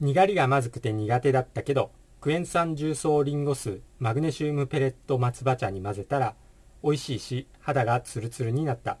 にがりがまずくて苦手だったけど、クエン酸重曹リンゴ酢、マグネシウムペレット松葉茶に混ぜたら、美味しいし、肌がツルツルになった。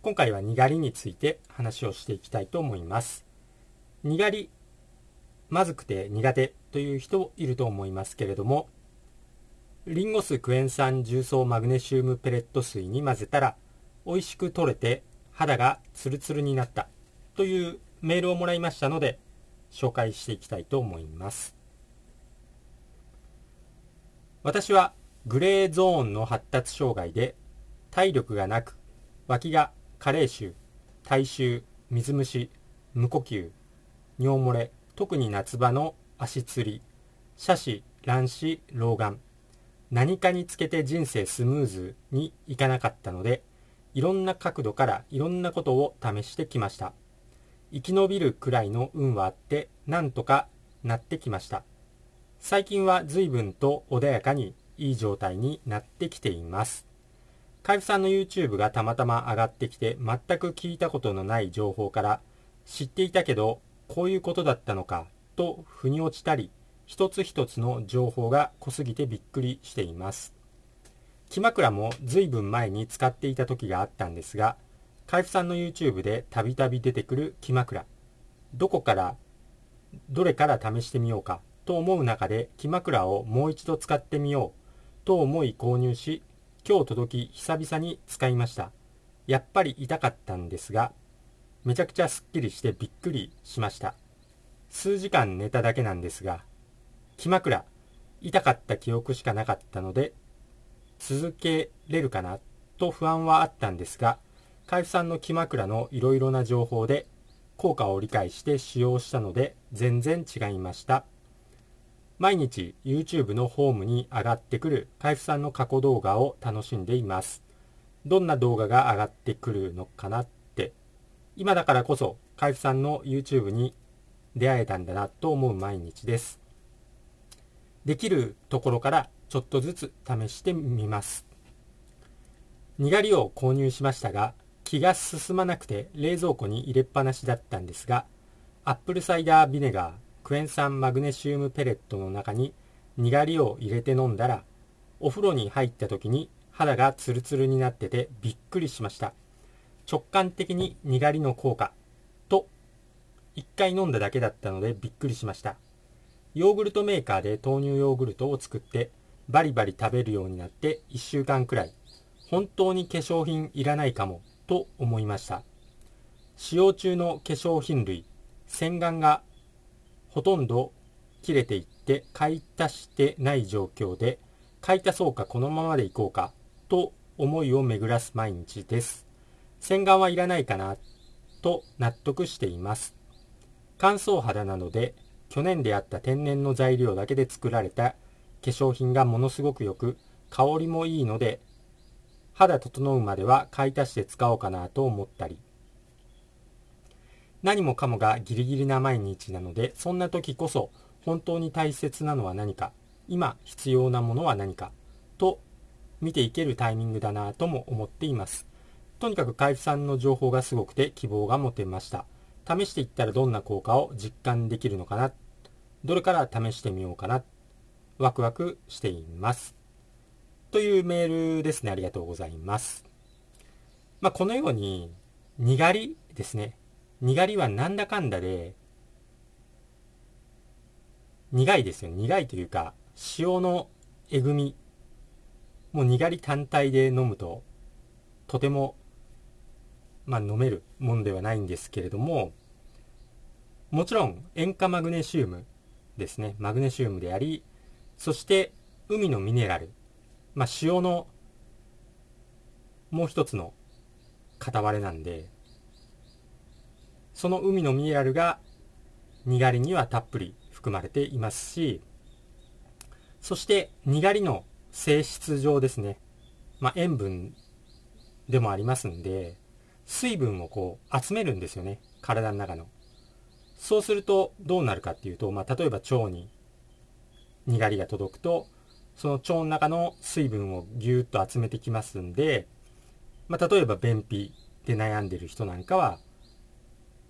今回はにがりについて話をしていきたいと思います。にがり、まずくて苦手という人いると思いますけれども、リンゴ酢クエン酸重曹マグネシウムペレット水に混ぜたら美味しく取れて肌がツルツルになった。というメールをもらいましたので紹介していきたいと思います。私はグレーゾーンの発達障害で体力がなく脇が加齢臭体臭水虫無呼吸尿漏れ特に夏場の足つり斜視乱視老眼何かにつけて人生スムーズにいかなかったので、いろんな角度からいろんなことを試してきました。生き延びるくらいの運はあって、なんとかなってきました。最近は随分と穏やかにいい状態になってきています。海部さんの YouTube がたまたま上がってきて、全く聞いたことのない情報から、知っていたけど、こういうことだったのか、と腑に落ちたり、一つ一つの情報が濃すぎてびっくりしています。木枕も随分前に使っていた時があったんですが、海部さんの YouTube でたびたび出てくる木枕。どこから、どれから試してみようかと思う中で木枕をもう一度使ってみようと思い購入し、今日届き久々に使いました。やっぱり痛かったんですが、めちゃくちゃすっきりしてびっくりしました。数時間寝ただけなんですが、気枕、痛かった記憶しかなかったので、続けれるかなと不安はあったんですが、海部さんの気枕のいろいろな情報で効果を理解して使用したので全然違いました。毎日 YouTube のホームに上がってくる海部さんの過去動画を楽しんでいます。どんな動画が上がってくるのかなって、今だからこそ海部さんの YouTube に出会えたんだなと思う毎日です。できるところからちょっとずつ試してみます。にがりを購入しましたが、気が進まなくて冷蔵庫に入れっぱなしだったんですが、アップルサイダービネガー、クエン酸マグネシウムペレットの中ににがりを入れて飲んだら、お風呂に入った時に肌がツルツルになっててびっくりしました。直感的ににがりの効果と、一回飲んだだけだったのでびっくりしました。ヨーグルトメーカーで豆乳ヨーグルトを作ってバリバリ食べるようになって1週間くらい本当に化粧品いらないかもと思いました。使用中の化粧品類洗顔がほとんど切れていって買い足してない状況で買い足そうかこのままでいこうかと思いを巡らす毎日です。洗顔はいらないかなと納得しています。乾燥肌なので去年出会った天然の材料だけで作られた化粧品がものすごくよく、香りもいいので、肌整うまでは買い足して使おうかなと思ったり。何もかもがギリギリな毎日なので、そんな時こそ本当に大切なのは何か、今必要なものは何か、と見ていけるタイミングだなとも思っています。とにかく海部さんの情報がすごくて希望が持てました。試していったらどんな効果を実感できるのかなどれから試してみようかな。ワクワクしています。というメールですね。ありがとうございます。まあ、このように、にがりですね。にがりはなんだかんだで、苦いですよ。苦いというか、塩のえぐみ。もうにがり単体で飲むと、とても、まあ、飲めるもんではないんですけれども、もちろん塩化マグネシウムですね、マグネシウムであり、そして海のミネラル、まあ、塩のもう一つの片割れなんで、その海のミネラルがにがりにはたっぷり含まれていますし、そしてにがりの性質上ですね、まあ、塩分でもありますんで、水分をこう集めるんですよね、体の中の。そうするとどうなるかっていうと、まあ、例えば腸ににがりが届くと、その腸の中の水分をぎゅーっと集めてきますんで、まあ、例えば便秘で悩んでる人なんかは、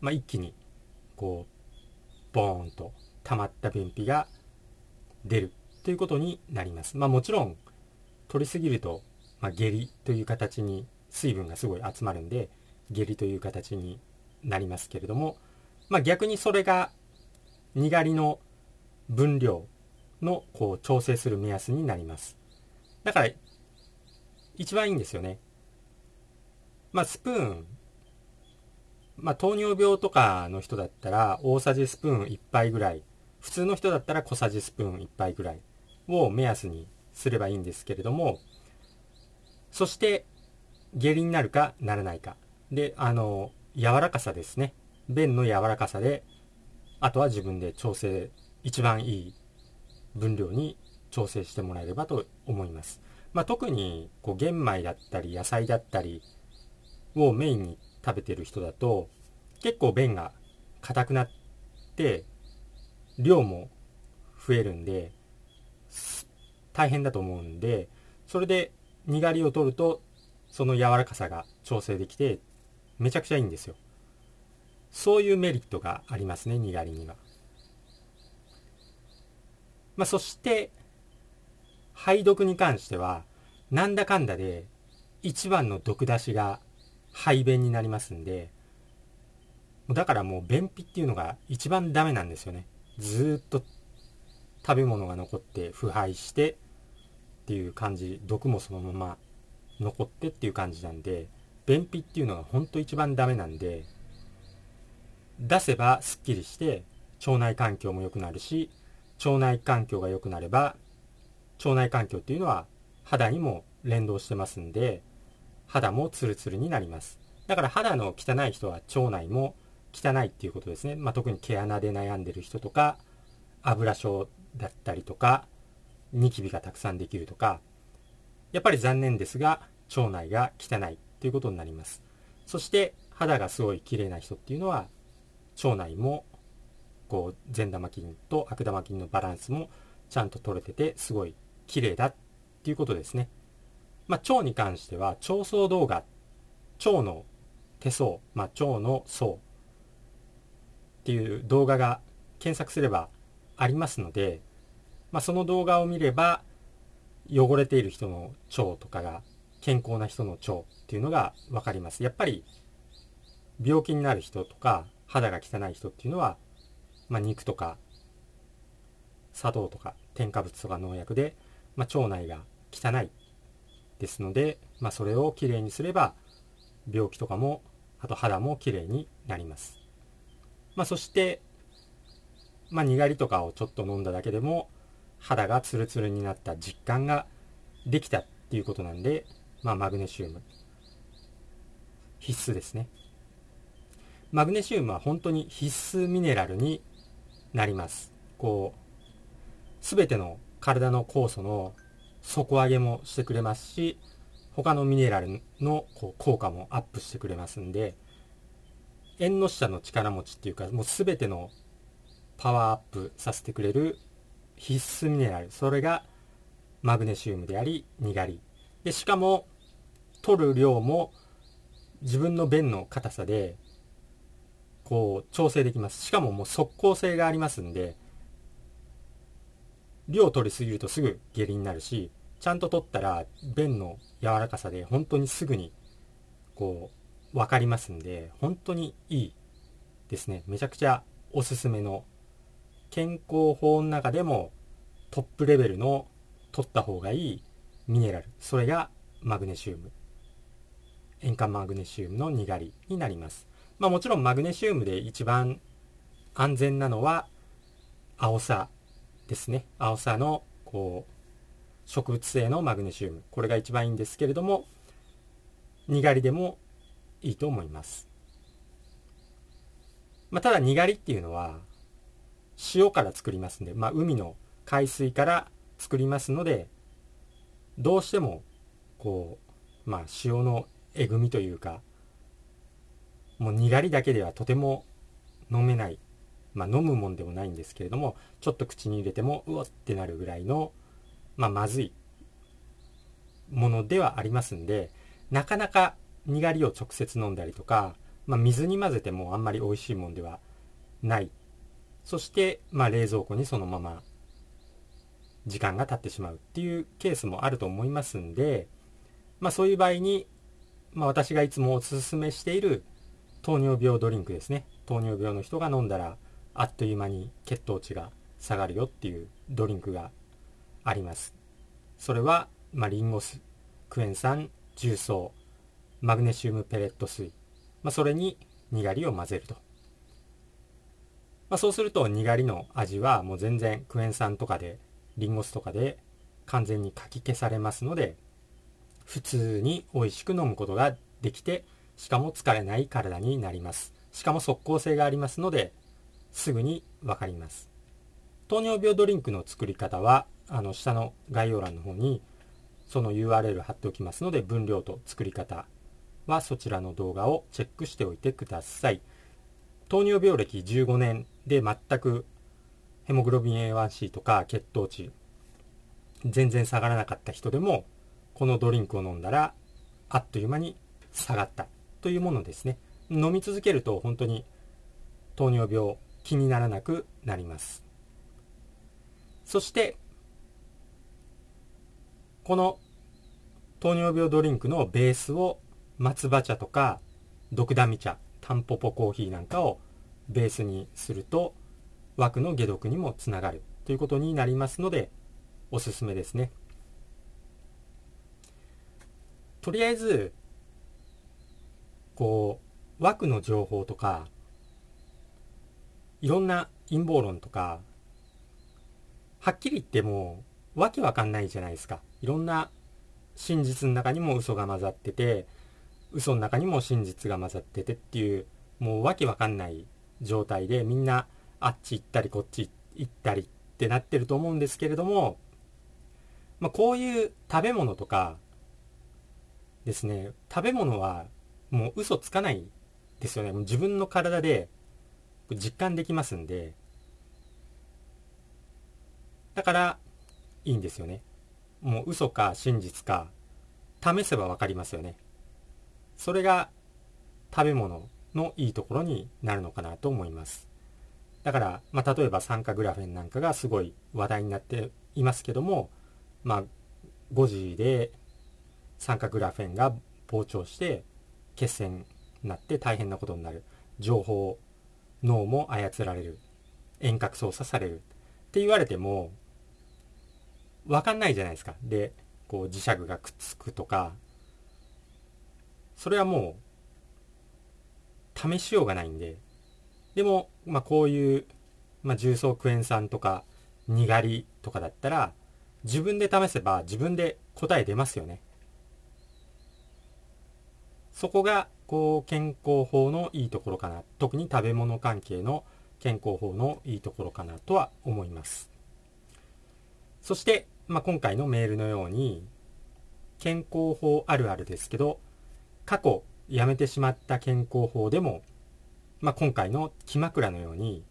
まあ、一気にこうボーンと溜まった便秘が出るということになります。まあ、もちろん取りすぎると、まあ、下痢という形に水分がすごい集まるんで下痢という形になりますけれども、まあ、逆にそれがにがりの分量のこう調整する目安になります。だから一番いいんですよね。まあ、スプーン、まあ、糖尿病とかの人だったら大さじスプーン1杯ぐらい、普通の人だったら小さじスプーン1杯ぐらいを目安にすればいいんですけれども、そして下痢になるかならないか。で、あの、柔らかさですね。便の柔らかさで、あとは自分で調整、一番いい分量に調整してもらえればと思います。まあ、特にこう玄米だったり野菜だったりをメインに食べてる人だと結構便が硬くなって量も増えるんで大変だと思うんでそれでにがりを取るとその柔らかさが調整できてめちゃくちゃいいんですよそういうメリットがありますねにがりにはまあそして肺毒に関してはなんだかんだで一番の毒出しが排便になりますんでだからもう便秘っていうのが一番ダメなんですよね。ずっと食べ物が残って腐敗してっていう感じ毒もそのまま残ってっていう感じなんで便秘っていうのが本当一番ダメなんで出せばすっきりして腸内環境も良くなるし腸内環境が良くなれば腸内環境っていうのは肌にも連動してますんで肌もツルツルになります。だから肌の汚い人は腸内も汚いっていうことですね、まあ、特に毛穴で悩んでる人とか油症だったりとかニキビがたくさんできるとかやっぱり残念ですが腸内が汚いということになります。そして肌がすごい綺麗な人っていうのは腸内もこう善玉菌と悪玉菌のバランスもちゃんと取れててすごい綺麗だっていうことですね。まあ、腸に関しては腸層動画腸の手相、まあ、腸の層っていう動画が検索すればありますので、まあ、その動画を見れば汚れている人の腸とかが健康な人の腸っていうのが分かります。やっぱり病気になる人とか肌が汚い人っていうのは、まあ、肉とか砂糖とか添加物とか農薬で、まあ、腸内が汚いですので、まあ、それをきれいにすれば病気とかもあと肌もきれいになります、まあ、そして、まあ、にがりとかをちょっと飲んだだけでも肌がツルツルになった実感ができたっていうことなんで、まあ、マグネシウム。必須ですね。マグネシウムは本当に必須ミネラルになります。こう全ての体の酵素の底上げもしてくれますし他のミネラルのこう効果もアップしてくれますんで縁の下の力持ちっていうかもう全てのパワーアップさせてくれる必須ミネラル。それがマグネシウムでありにがり。でしかも取る量も自分の便の硬さでこう調整できます。しかももう即効性がありますんで量取りすぎるとすぐ下痢になるしちゃんと取ったら便の柔らかさで本当にすぐにこう分かりますんで本当にいいですね。めちゃくちゃおすすめの健康法の中でもトップレベルの取った方がいいミネラル。それがマグネシウム。塩化マグネシウムのにがりになります。まあもちろんマグネシウムで一番安全なのは青さですね。青さのこう植物性のマグネシウム。これが一番いいんですけれどもにがりでもいいと思います、まあ、ただにがりっていうのは塩から作りますんで、まあ、海の海水から作りますのでどうしてもこうまあ塩のえぐみというかもうにがりだけではとても飲めない。まあ、飲むもんでもないんですけれどもちょっと口に入れてもうおってなるぐらいの、まあ、まずいものではありますんでなかなかにがりを直接飲んだりとかまあ、水に混ぜてもあんまり美味しいもんではない。そして、まあ、冷蔵庫にそのまま時間が経ってしまうっていうケースもあると思いますんで、まあ、そういう場合に、まあ、私がいつもおすすめしている糖尿病ドリンクですね。糖尿病の人が飲んだらあっという間に血糖値が下がるよっていうドリンクがあります。それは、まあ、リンゴ酢クエン酸重曹マグネシウムペレット水、まあ、それににがりを混ぜると、まあ、そうするとにがりの味はもう全然クエン酸とかでリンゴ酢とかで完全にかき消されますので普通に美味しく飲むことができてしかも疲れない体になります。しかも即効性がありますのですぐに分かります。糖尿病ドリンクの作り方はあの下の概要欄の方にその URL 貼っておきますので分量と作り方はそちらの動画をチェックしておいてください。糖尿病歴15年で全くヘモグロビン A1C とか血糖値全然下がらなかった人でもこのドリンクを飲んだらあっという間に下がった。というものですね。飲み続けると本当に糖尿病気にならなくなります。そしてこの糖尿病ドリンクのベースを松葉茶とかドクダミ茶タンポポコーヒーなんかをベースにすると枠の解毒にもつながる。ということになりますのでおすすめですね。とりあえずこう枠の情報とかいろんな陰謀論とかはっきり言ってもわけわかんないじゃないですか。いろんな真実の中にも嘘が混ざってて嘘の中にも真実が混ざっててっていうもうわけわかんない状態でみんなあっち行ったりこっち行ったりってなってると思うんですけれども、まあ、こういう食べ物とかですね。食べ物はもう嘘つかないですよね。もう自分の体で実感できますんで。だからいいんですよね。もう嘘か真実か試せば分かりますよね。それが食べ物のいいところになるのかなと思います。だから、まあ、例えば酸化グラフェンなんかがすごい話題になっていますけども、まあ、5時で酸化グラフェンが膨張して血栓になって大変なことになる。情報脳も操られる。遠隔操作される。って言われても分かんないじゃないですか。でこう磁石がくっつくとか。それはもう試しようがないんで。でも、まあ、こういう、まあ、重曹クエン酸とかにがりとかだったら自分で試せば自分で答え出ますよね。そこがこう健康法のいいところかな。特に食べ物関係の健康法のいいところかなとは思います。そして、まあ、今回のメールのように健康法あるあるですけど過去やめてしまった健康法でもまあ、今回の木枕のように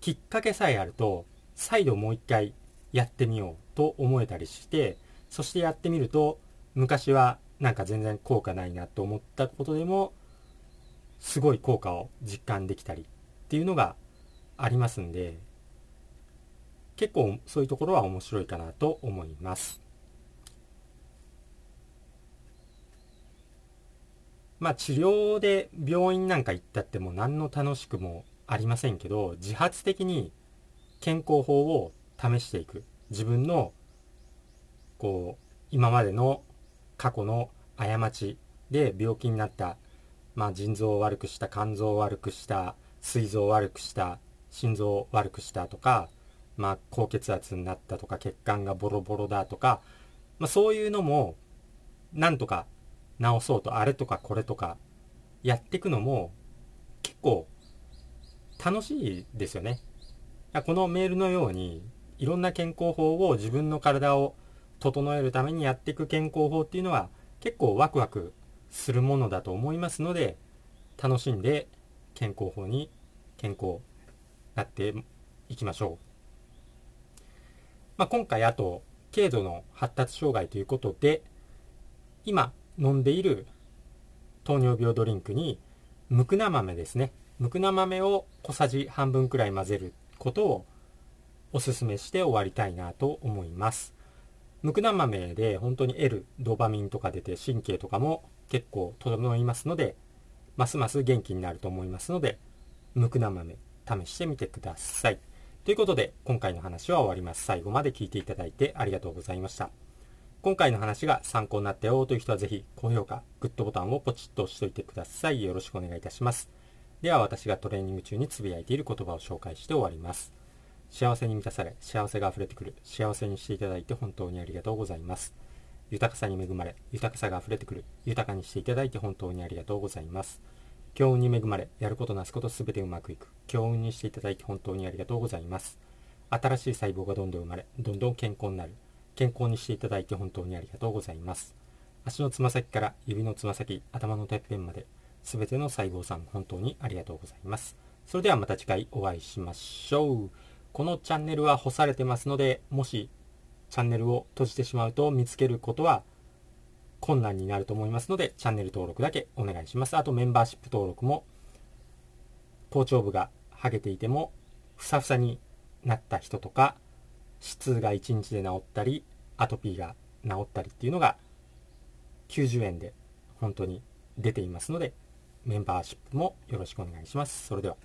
きっかけさえあると再度もう一回やってみようと思えたりしてそしてやってみると昔はなんか全然効果ないなと思ったことでもすごい効果を実感できたりっていうのがありますんで結構そういうところは面白いかなと思います。まあ治療で病院なんか行ったっても何の楽しくもありませんけど自発的に健康法を試していく自分のこう今までの過去の過ちで病気になった、まあ、腎臓を悪くした肝臓を悪くした膵臓を悪くした心臓を悪くしたとか、まあ、高血圧になったとか血管がボロボロだとか、まあ、そういうのもなんとか直そうとあれとかこれとかやっていくのも結構楽しいですよね。このメールのようにいろんな健康法を自分の体を整えるためにやっていく健康法っていうのは結構ワクワクするものだと思いますので楽しんで健康法に健康なっていきましょう。まあ、今回あと軽度の発達障害ということで今飲んでいる糖尿病ドリンクにむくな豆ですねむくな豆を小さじ半分くらい混ぜることをおすすめして終わりたいなと思いますむくな豆で本当に得るドーパミンとか出て神経とかも結構整いますのでますます元気になると思いますのでむくな豆試してみてくださいということで今回の話は終わります最後まで聞いていただいてありがとうございました今回の話が参考になったよという人はぜひ高評価、グッドボタンをポチッと押しておいてください。よろしくお願いいたします。では私がトレーニング中につぶやいている言葉を紹介して終わります。幸せに満たされ、幸せが溢れてくる、幸せにしていただいて本当にありがとうございます。豊かさに恵まれ、豊かさが溢れてくる、豊かにしていただいて本当にありがとうございます。強運に恵まれ、やることなすことすべてうまくいく、強運にしていただいて本当にありがとうございます。新しい細胞がどんどん生まれ、どんどん健康になる、健康にしていただいて本当にありがとうございます。足のつま先から指のつま先、頭のてっぺんまで、すべての細胞さん本当にありがとうございます。それではまた次回お会いしましょう。このチャンネルは干されてますので、もしチャンネルを閉じてしまうと見つけることは困難になると思いますので、チャンネル登録だけお願いします。あとメンバーシップ登録も、頭頂部が剥げていても、ふさふさになった人とか、頭痛が1日で治ったり、アトピーが治ったりっていうのが90円で本当に出ていますので、メンバーシップもよろしくお願いします。それでは。